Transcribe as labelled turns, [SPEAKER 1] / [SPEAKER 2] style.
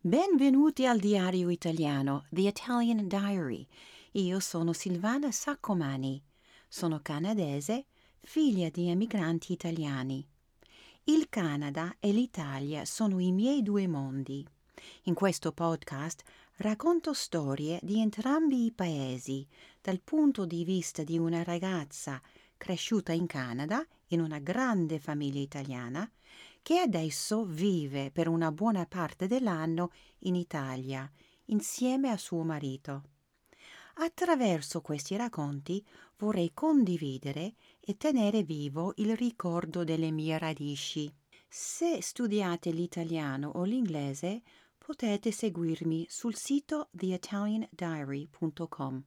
[SPEAKER 1] Benvenuti al diario italiano, The Italian Diary. Io sono Silvana Saccomani. Sono canadese, figlia di emigranti italiani. Il Canada e l'Italia sono i miei due mondi. In questo podcast racconto storie di entrambi i paesi dal punto di vista di una ragazza cresciuta in Canada in una grande famiglia italiana che adesso vive per una buona parte dell'anno in Italia insieme a suo marito. Attraverso questi racconti vorrei condividere e tenere vivo il ricordo delle mie radici. Se studiate l'italiano o l'inglese potete seguirmi sul sito theitaliandiary.com.